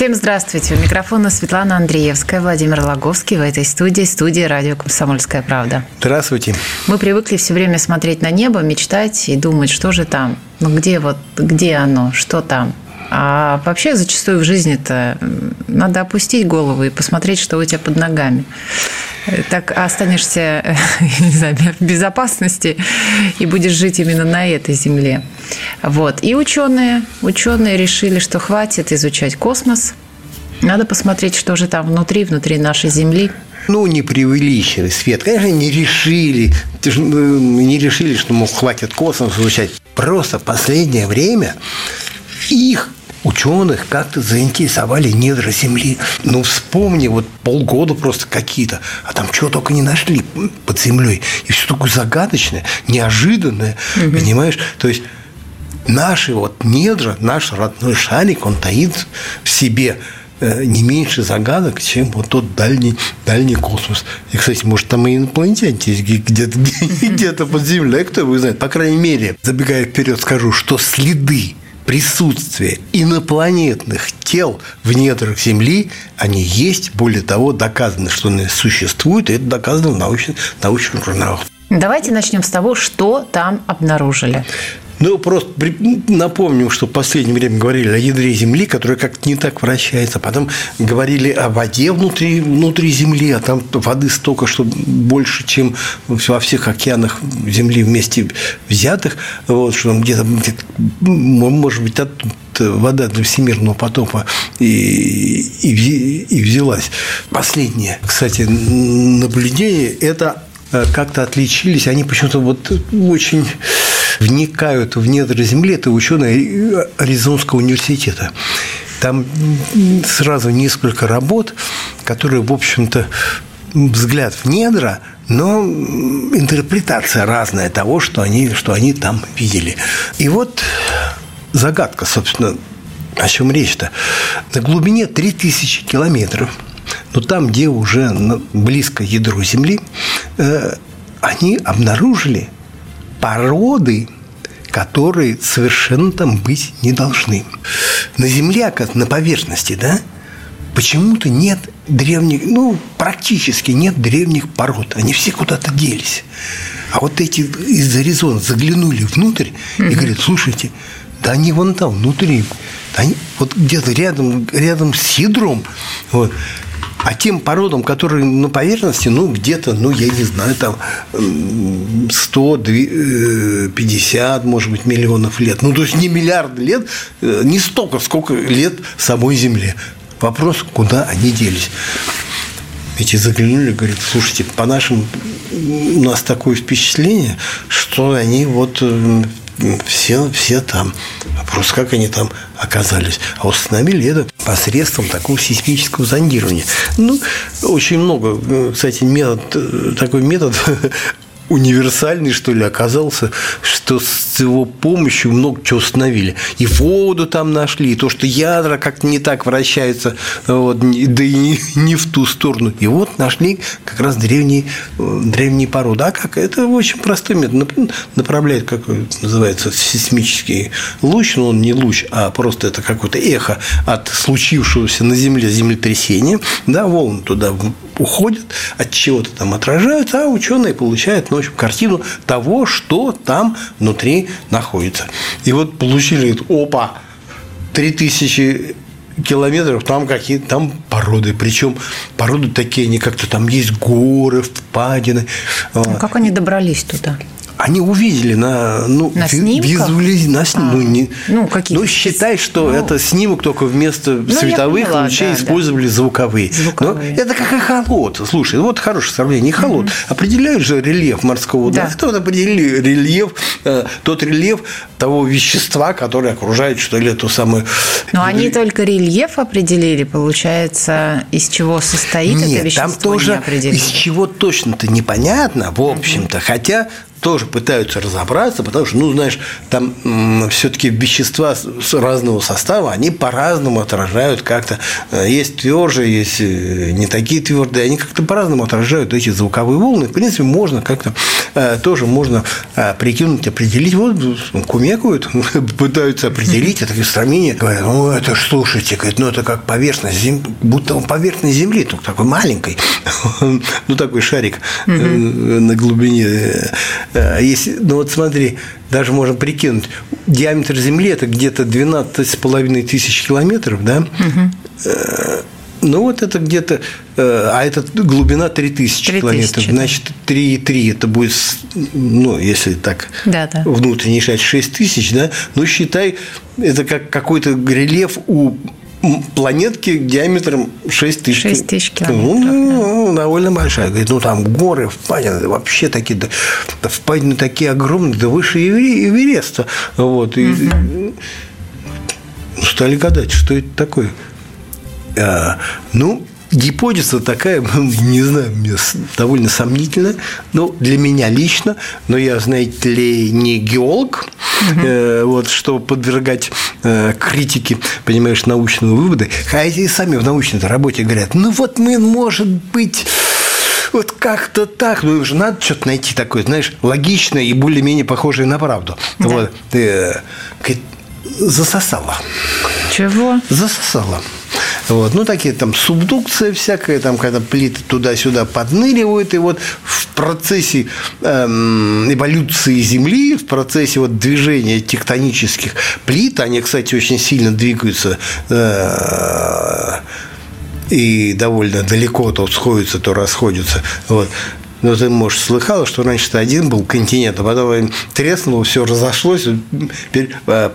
Всем здравствуйте. У микрофона Светлана Андреевская, Владимир Логовский в этой студии, студии радио «Комсомольская правда». Здравствуйте. Мы привыкли все время смотреть на небо, мечтать и думать, что же там, ну где вот, где оно, что там. А вообще зачастую в жизни-то надо опустить голову и посмотреть, что у тебя под ногами так останешься не знаю, в безопасности и будешь жить именно на этой земле. Вот. И ученые, ученые решили, что хватит изучать космос, надо посмотреть, что же там внутри, внутри нашей Земли. Ну, не преувеличили, Свет. Конечно, не решили, э, не решили, что, мол, хватит космос изучать. Просто в последнее время их ученых как-то заинтересовали недра Земли. Ну, вспомни, вот полгода просто какие-то, а там чего только не нашли под землей. И все такое загадочное, неожиданное, угу. понимаешь? То есть наши вот недра, наш родной шарик, он таит в себе не меньше загадок, чем вот тот дальний, дальний космос. И, кстати, может, там и инопланетяне где-то где под землей, кто его знает. По крайней мере, забегая вперед, скажу, что следы присутствие инопланетных тел в недрах Земли, они есть. Более того, доказано, что они существуют, и это доказано в научных, научных журналах. Давайте начнем с того, что там обнаружили. Ну, просто напомним, что в последнее время говорили о ядре Земли, которое как-то не так вращается. Потом говорили о воде внутри, внутри Земли, а там воды столько, что больше, чем во всех океанах Земли вместе взятых. Вот, что где-то, где может быть, от вода для всемирного потопа и, и, и взялась. Последнее, кстати, наблюдение – это э, как-то отличились, они почему-то вот очень вникают в недра Земли, это ученые Аризонского университета. Там сразу несколько работ, которые, в общем-то, взгляд в недра, но интерпретация разная того, что они, что они там видели. И вот загадка, собственно, о чем речь-то. На глубине 3000 километров, но там, где уже близко ядру Земли, э, они обнаружили породы, которые совершенно там быть не должны. На Земле, как на поверхности, да, почему-то нет древних, ну, практически нет древних пород. Они все куда-то делись. А вот эти из горизонта заглянули внутрь угу. и говорят, слушайте, да они вон там, внутри. Они вот где-то рядом, рядом с ядром. Вот. А тем породам, которые на поверхности, ну, где-то, ну, я не знаю, там 100, 50, э, может быть, миллионов лет. Ну, то есть не миллиарды лет, э, не столько, сколько лет самой Земле. Вопрос, куда они делись. Эти заглянули, говорят, слушайте, по нашим у нас такое впечатление, что они вот э, все, все там. Вопрос, как они там оказались. А установили это посредством такого сейсмического зондирования. Ну, очень много, кстати, метод, такой метод универсальный, что ли, оказался, что с его помощью много чего установили. И воду там нашли, и то, что ядра как-то не так вращаются, вот, да и не, не в ту сторону. И вот нашли как раз древние, древние породы. А как? Это очень простой метод. Направляет, как называется, сейсмический луч, но он не луч, а просто это какое-то эхо от случившегося на Земле землетрясения. Да, волны туда уходят, от чего-то там отражаются, а ученые получают, ну, общем, картину того, что там внутри находится. И вот получили, опа, 3000 километров там какие-то там породы. Причем породы такие, они как-то там есть горы, впадины. А как они добрались туда? Они увидели на, ну, На визуализ- на сни- А, ну, не- ну, какие-то ну, считай, что ну. это снимок только вместо я световых поняла, лучей да, да. использовали звуковые. Звуковые. Но это как эхолот. Слушай, вот хорошее сравнение. Эхолот. Определяют же рельеф морского дна. Да. Это вот определили рельеф, э, тот рельеф того вещества, которое окружает, что ли, эту самую... Но они только рельеф определили, получается, из чего состоит это Нет, вещество, там тоже из чего точно-то непонятно, в общем-то, хотя тоже пытаются разобраться, потому что, ну, знаешь, там все-таки вещества с разного состава, они по-разному отражают как-то. Э, Есть тверже, есть э, не такие твердые, они как-то по-разному отражают эти звуковые волны. В принципе, можно как-то э, тоже можно прикинуть, определить. Вот кумекают, пытаются определить это сравнение. Говорят, ну, это ж, слушайте, говорит, ну, это как поверхность земли, будто он поверхность земли, только такой маленькой. Ну, такой шарик на глубине. Э, Если, ну, вот смотри, даже можно прикинуть, диаметр Земли – это где-то 12,5 тысяч километров, да? Э, Ну, вот это где-то, э, а это глубина 3000 3000, километров, да. значит, 3,3 это будет, ну, если так Да, да. внутренний шарик 6 тысяч, да, ну, считай, это как какой-то рельеф у планетки диаметром 6 тысяч. 6 тысяч Ну, километров, ну, довольно большая. Говорит, ну, там горы, впадины, вообще такие, да, да впадины такие огромные, да выше Эвереста. Вот, и, ну, стали гадать, что это такое. А, ну, гипотеза такая, не знаю, довольно сомнительная, но для меня лично, но я, знаете ли, не геолог, э, вот, чтобы подвергать э, критике, понимаешь, научного вывода, а эти сами в научной работе говорят, ну вот мы, может быть, вот как-то так, ну уже надо что-то найти такое, знаешь, логичное и более-менее похожее на правду. Вот, э, говорит, засосало Чего? засосало. Вот. Ну, такие там субдукция всякая, там, когда плиты туда-сюда подныривают, и вот в процессе эм, эволюции Земли, в процессе вот движения тектонических плит, они, кстати, очень сильно двигаются э, и довольно далеко то сходятся, то расходятся. Вот. Но ты, может, слыхала, что раньше-то один был континент, а потом треснуло, все разошлось э, по,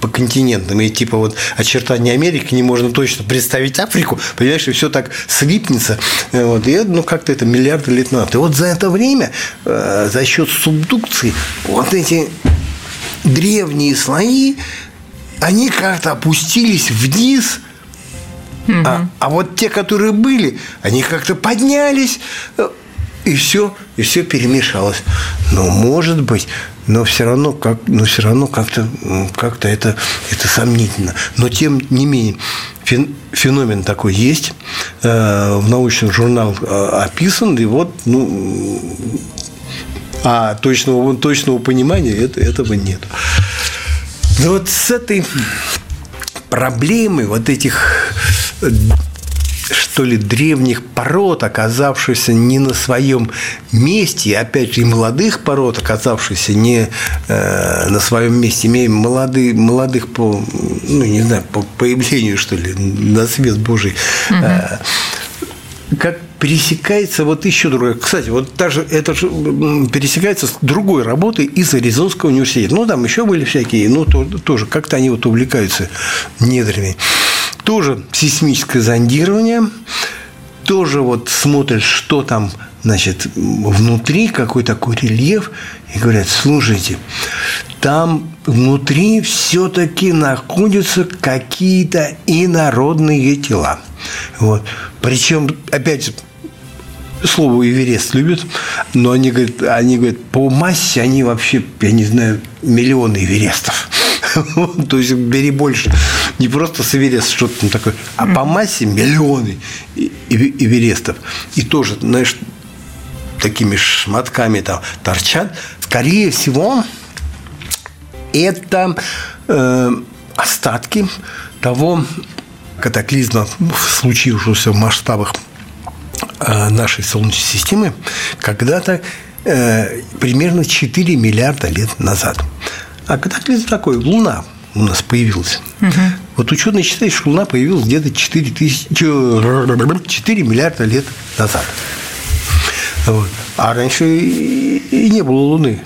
по континентам. И типа вот очертания Америки не можно точно представить Африку, понимаешь, и все так слипнется. Э, Вот. И ну, как-то это миллиарды лет назад. И вот за это время э, за счет субдукции вот эти древние слои, они как-то опустились вниз, а, а вот те, которые были, они как-то поднялись, э, и все, и все перемешалось. Ну, может быть, но все равно, как, но все равно как-то, как-то это, это сомнительно. Но тем не менее, фен- феномен такой есть, э, в научных журналах э, описан, и вот, ну, а точного, точного понимания это, этого нет. Ну вот с этой проблемой вот этих э, что ли, древних пород, оказавшихся не на своем месте, и опять же, и молодых пород, оказавшихся не э, на своем месте, имеем молодых, молодых по, ну, не знаю, по появлению, что ли, на свет Божий, э, как пересекается вот еще другое. Кстати, вот даже это же пересекается с другой работой из Аризонского университета. Ну, там еще были всякие, ну, то- тоже как-то они вот увлекаются недрами. Тоже сейсмическое зондирование, тоже вот смотрят, что там, значит, внутри, какой такой рельеф, и говорят, слушайте, там внутри все-таки находятся какие-то инородные тела. Вот. Причем, опять слово Эверест любят, но они говорят, они говорят, по массе они вообще, я не знаю, миллионы Эверестов. То есть бери больше. Не просто с Эверест что-то там такое, а по массе миллионы Эверестов. И тоже, знаешь, такими шматками там торчат. Скорее всего, это э, остатки того катаклизма, случившегося в масштабах э, нашей Солнечной системы, когда-то э, примерно 4 миллиарда лет назад. А катаклизм такой, Луна у нас появилась. Вот ученые считают, что Луна появилась где-то 4, тысячи, 4 миллиарда лет назад. Вот. А раньше и не было Луны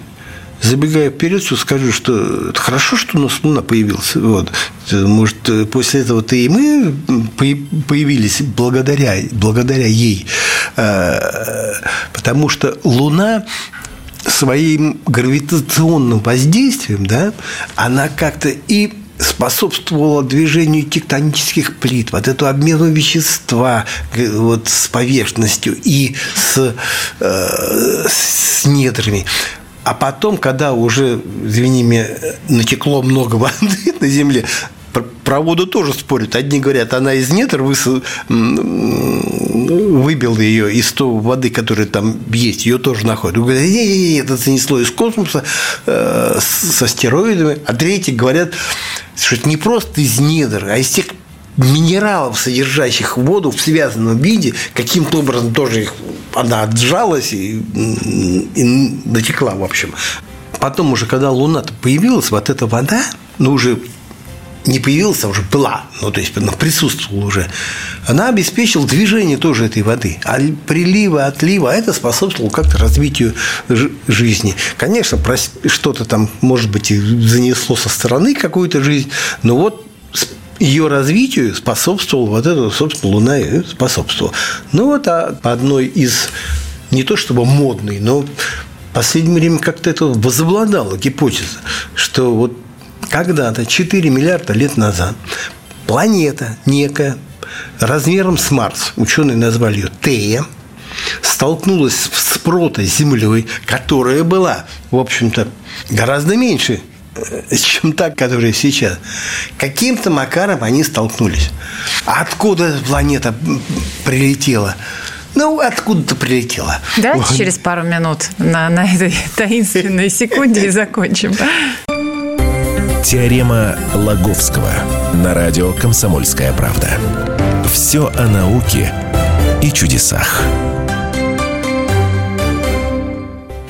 забегая вперед, все скажу, что хорошо, что у нас Луна появилась. Вот. Может, после этого-то и мы появились благодаря, благодаря ей. А, потому что Луна своим гравитационным воздействием, да, она как-то и способствовала движению тектонических плит, вот эту обмену вещества вот, с поверхностью и с, э, с недрами. А потом, когда уже, извини меня, натекло много воды на Земле, про воду тоже спорят. Одни говорят, она из недр выбила ее из той воды, которая там есть, ее тоже находят. Говорят, нет, нет, нет, это занесло из космоса э, с астероидами. А третьи говорят, что это не просто из недр, а из тех минералов, содержащих воду в связанном виде, каким-то образом тоже их, она отжалась и, и натекла, в общем. Потом уже, когда Луна появилась, вот эта вода, ну, уже не появилась, а уже была, ну, то есть она присутствовала уже, она обеспечила движение тоже этой воды. А прилива, отлива, это способствовало как-то развитию жизни. Конечно, что-то там, может быть, и занесло со стороны какую-то жизнь, но вот ее развитию способствовал вот это, собственно, Луна способствовала. Ну, вот а одной из не то чтобы модной, но в последнее время как-то это возобладала гипотеза, что вот когда-то, 4 миллиарда лет назад, планета некая, размером с Марс, ученые назвали ее Тея, столкнулась с прото-Землей, которая была, в общем-то, гораздо меньше, э, чем та, которая сейчас. Каким-то макаром они столкнулись. откуда планета прилетела? Ну, откуда-то прилетела. Давайте вот. через пару минут на, на этой таинственной секунде и закончим. Теорема Лаговского на радио «Комсомольская правда». Все о науке и чудесах.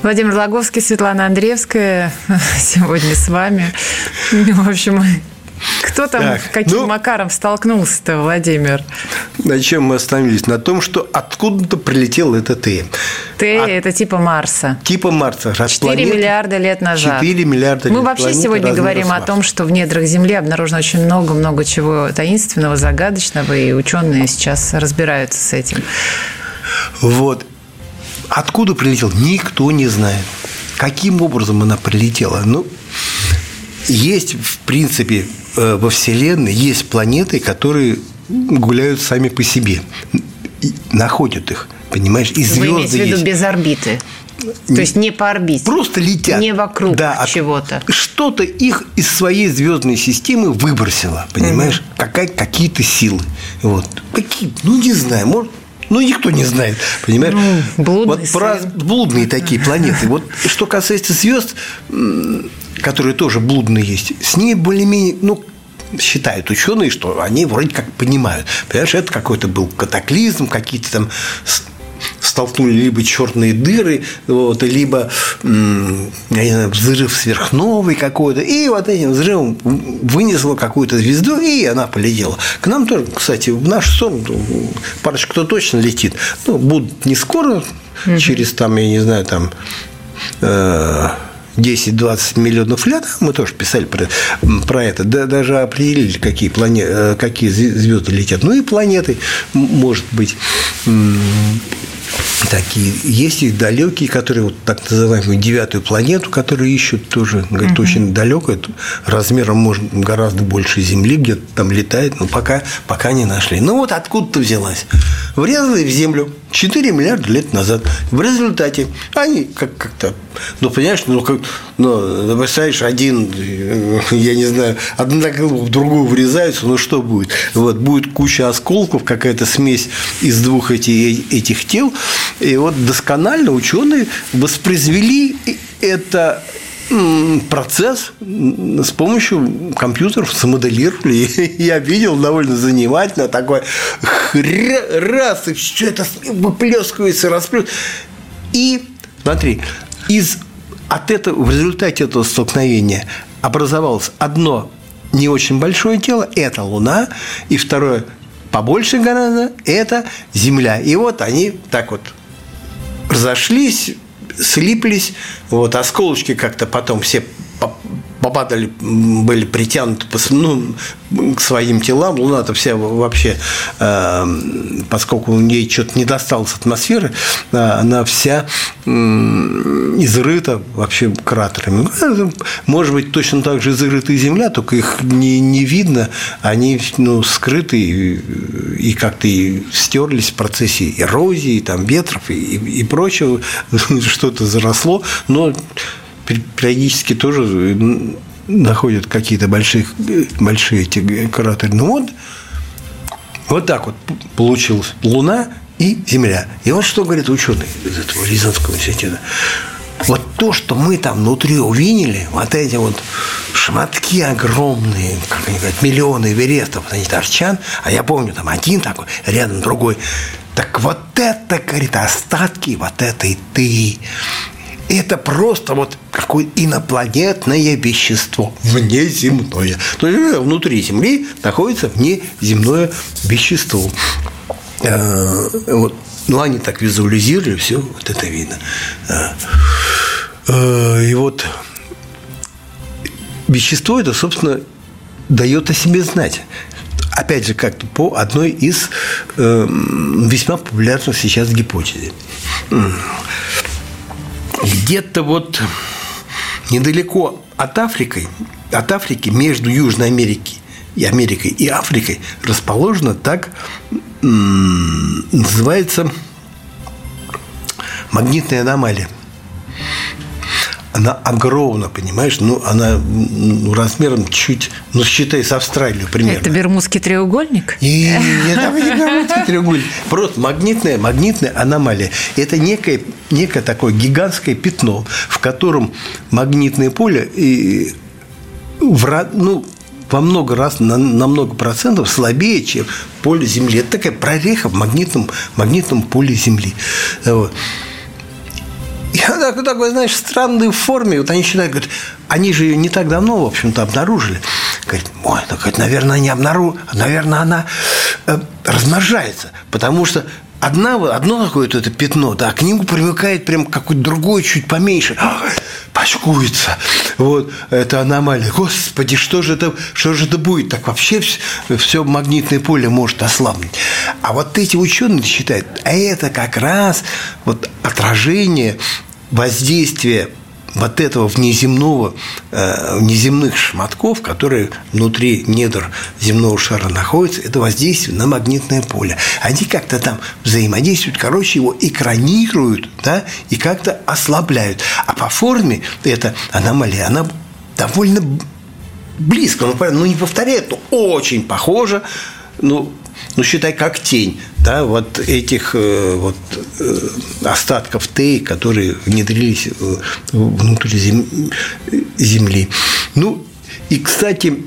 Владимир Лаговский, Светлана Андреевская сегодня с вами. В общем, кто там так, каким ну, макаром столкнулся-то, Владимир? На чем мы остановились? На том, что откуда-то прилетел этот Т. Т – это типа Марса. Типа Марса. 4 планеты, миллиарда лет назад. 4 миллиарда Мы лет вообще сегодня говорим о том, что в недрах Земли обнаружено очень много-много чего таинственного, загадочного, и ученые сейчас разбираются с этим. Вот. Откуда прилетел? Никто не знает. Каким образом она прилетела? Ну, есть, в принципе, э, во Вселенной есть планеты, которые гуляют сами по себе, находят их, понимаешь? И звезды Вы имеете в виду есть. без орбиты? То есть не по орбите. Просто летят. Не вокруг да, чего-то. Что-то их из своей звездной системы выбросило, понимаешь? Угу. Какая, какие-то силы. Вот. Какие? Ну, не знаю, может, ну, никто не знает, понимаешь? Ну, блудные вот про блудные такие планеты. Вот что касается звезд, которые тоже блудные есть, с ними более-менее, ну, считают ученые, что они вроде как понимают. Понимаешь, это какой-то был катаклизм, какие-то там столкнули либо черные дыры, вот, либо я не знаю, взрыв сверхновый какой-то, и вот этим взрывом вынесло какую-то звезду, и она полетела. К нам тоже, кстати, в наш сон парочка-то точно летит. Ну, будут не скоро, угу. через там, я не знаю, там э, 10-20 миллионов лет, мы тоже писали про, про это, да, даже определили, какие, планеты, э, какие звезды летят. Ну и планеты, может быть, такие. Есть их далекие, которые вот так называемую девятую планету, которую ищут тоже, говорит, угу. очень далеко, это размером может гораздо больше Земли, где-то там летает, но пока, пока не нашли. Ну вот откуда-то взялась. Врезалась в Землю 4 миллиарда лет назад. В результате они как- как-то, ну, понимаешь, ну, как, ну, представляешь, один, я не знаю, одна в другую врезаются, ну, что будет? Вот, будет куча осколков, какая-то смесь из двух этих, этих тел, и вот досконально ученые воспроизвели это процесс с помощью компьютеров самоделировали. Я видел довольно занимательно такой раз, и все это выплескивается, расплескивается. И смотри, из, от этого, в результате этого столкновения образовалось одно не очень большое тело, это Луна, и второе побольше гораздо, это Земля. И вот они так вот разошлись, слиплись, вот, осколочки как-то потом все попадали, были притянуты ну, к своим телам. Луна-то вся вообще, э, поскольку ей что-то не досталось атмосферы, э, она вся изрыта вообще кратерами. Может быть, точно так же изрыта и Земля, только их не, не видно, они ну, скрыты и, и как-то и стерлись в процессе эрозии, там, ветров и, и прочего, что-то заросло, но периодически тоже находят какие-то большие, большие эти кратеры. Ну вот, вот так вот получилась Луна и Земля. И вот что говорит ученый из этого Рязанского университета. Вот то, что мы там внутри увидели, вот эти вот шматки огромные, как они говорят, миллионы верестов, они торчат, а я помню, там один такой, рядом другой. Так вот это, говорит, остатки вот этой ты это просто вот какое инопланетное вещество, внеземное. То есть внутри Земли находится внеземное вещество. Э, вот. Ну, они так визуализировали, все, вот это видно. Э, э, и вот вещество это, собственно, дает о себе знать. Опять же, как-то по одной из э, весьма популярных сейчас гипотез где-то вот недалеко от Африки, от Африки между Южной Америкой и Америкой и Африкой расположена так называется магнитная аномалия – она огромна, понимаешь? Ну, она ну, размером чуть, ну, считай, с Австралию примерно. Это Бермудский треугольник? И, это не Бермудский треугольник. Просто магнитная, магнитная аномалия. Это некое, некое такое гигантское пятно, в котором магнитное поле и в, ну, во много раз, на, на много процентов слабее, чем поле Земли. Это такая прореха в магнитном, магнитном поле Земли. Вот. Я так, такой, знаешь, странной форме. Вот они считают, говорят, они же ее не так давно, в общем-то, обнаружили. Говорит, ой, ну, говорит, наверное, не обнаружили, наверное, она э, размножается, потому что одна, одно какое-то это пятно, да, к нему примыкает прям какой-то другой, чуть поменьше, пачкуется. Вот, это аномалия. Господи, что же это, что же это будет? Так вообще все, все магнитное поле может ослабнуть. А вот эти ученые считают, а это как раз вот отражение воздействия вот этого внеземного, э, внеземных шматков, которые внутри недр земного шара находятся, это воздействие на магнитное поле. Они как-то там взаимодействуют, короче, его экранируют, да, и как-то ослабляют. А по форме эта аномалия, она довольно близко, ну, ну не повторяет, но очень похожа ну, ну, считай, как тень, да, вот этих э, вот э, остатков Т, которые внедрились э, внутрь Земли. Ну, и, кстати,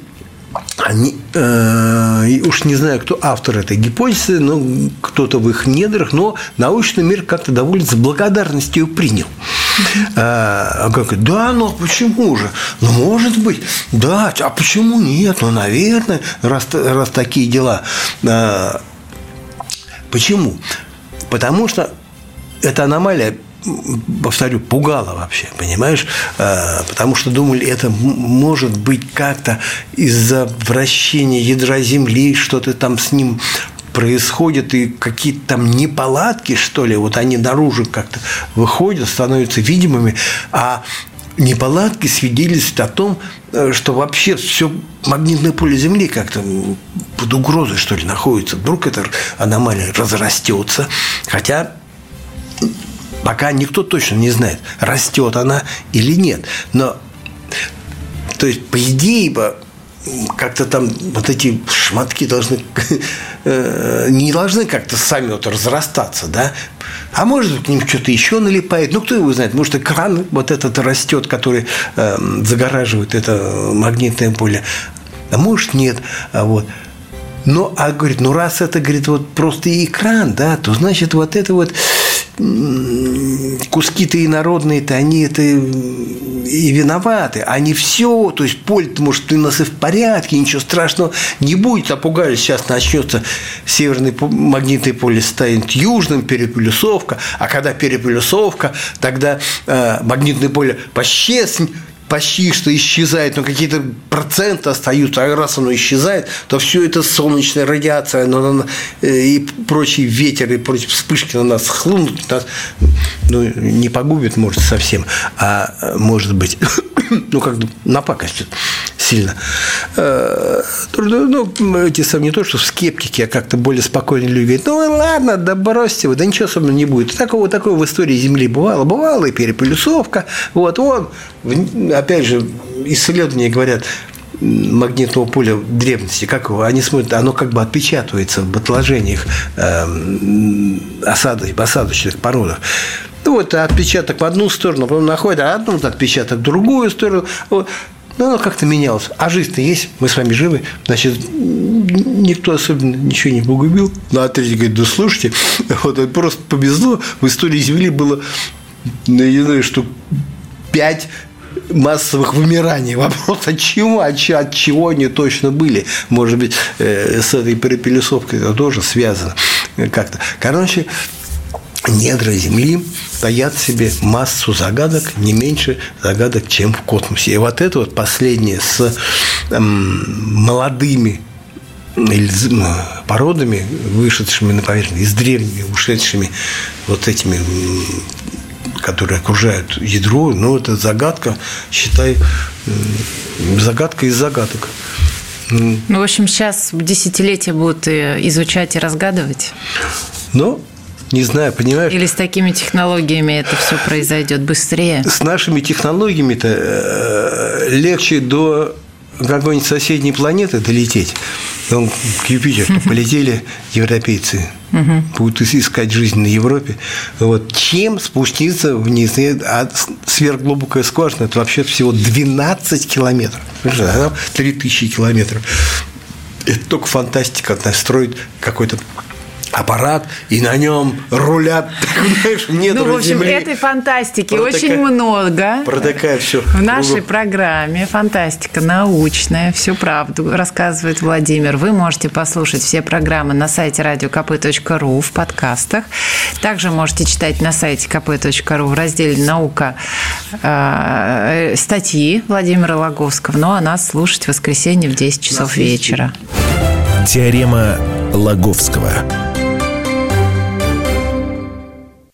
они, э, уж не знаю, кто автор этой гипотезы, но кто-то в их недрах, но научный мир как-то довольно с благодарностью принял. А, а как, да, ну а почему же? Ну, может быть, да, а почему нет? Ну, наверное, раз, раз такие дела. А, почему? Потому что эта аномалия повторю, пугало вообще, понимаешь? А, потому что думали, это может быть как-то из-за вращения ядра Земли, что-то там с ним происходят и какие-то там неполадки, что ли, вот они наружу как-то выходят, становятся видимыми, а неполадки свидетельствуют о том, э, что вообще все магнитное поле Земли как-то под угрозой, что ли, находится. Вдруг эта аномалия разрастется, хотя пока никто точно не знает, растет она или нет. Но, то есть, по идее, как-то там вот эти шматки должны э, не должны как-то сами вот разрастаться, да? А может к ним что-то еще налипает. Ну, кто его знает? Может, экран вот этот растет, который э, загораживает это магнитное поле. А может, нет. А вот. Ну, а говорит, ну раз это, говорит, вот просто экран, да, то значит вот это вот куски-то инородные-то, они это и виноваты. Они все, то есть поле-то, может, у нас и в порядке, ничего страшного не будет. А пугали, сейчас начнется северное магнитное поле станет южным, переполюсовка. А когда переполюсовка, тогда э, магнитное поле пощезнет, почти что исчезает, но какие-то проценты остаются, а раз оно исчезает, то все это солнечная радиация оно, э, и прочий ветер, и прочие вспышки на нас хлынут, нас ну, не погубит, может, совсем, а может быть, ну, как напакостит сильно. Э, ну, эти сам не то, что скептики, а как-то более спокойные люди говорят, ну ладно, да бросьте вы, да ничего особенного не будет. Такого, такого в истории Земли бывало. Бывало и переполюсовка. Вот, он, опять же, исследования говорят, магнитного поля древности, как его, они смотрят, оно как бы отпечатывается в отложениях э, осадок, осадочных породах. Ну, вот отпечаток в одну сторону, потом находит, а одну отпечаток в другую сторону. Вот. Ну, оно как-то менялось. А жизнь-то есть, мы с вами живы, значит, никто особенно ничего не погубил. Ну, а третий говорит, да слушайте, вот просто повезло, в истории Земли было, ну, я не знаю, что пять массовых вымираний. Вопрос от чего, от, от чего они точно были. Может быть, э, с этой перепелесовкой это тоже связано как-то. Короче, недра Земли в себе массу загадок, не меньше загадок, чем в космосе. И вот это вот последнее с эм, молодыми породами, вышедшими на поверхность, с древними, ушедшими вот этими которые окружают ядро, ну, это загадка, считай, загадка из загадок. Ну, в общем, сейчас десятилетия будут изучать и разгадывать. Ну, не знаю, понимаешь? Или с такими технологиями это все произойдет быстрее? С нашими технологиями-то э, легче до какой-нибудь соседней планеты долететь. Ну, к Юпитеру полетели европейцы, будут искать жизнь на Европе. Вот. Чем спуститься вниз? А сверхглубокая скважина – это вообще всего 12 километров. А там 3000 километров. Это только фантастика строить какой-то аппарат, и на нем рулят, знаешь, нет Ну, в общем, земли. этой фантастики протекает, очень много. Протекает все. В нашей программе «Фантастика научная», всю правду рассказывает Владимир. Вы можете послушать все программы на сайте radiokp.ru в подкастах. Также можете читать на сайте kp.ru в разделе «Наука» э, статьи Владимира Логовского. Ну, а нас слушать в воскресенье в 10 часов вечера. Теорема Лаговского.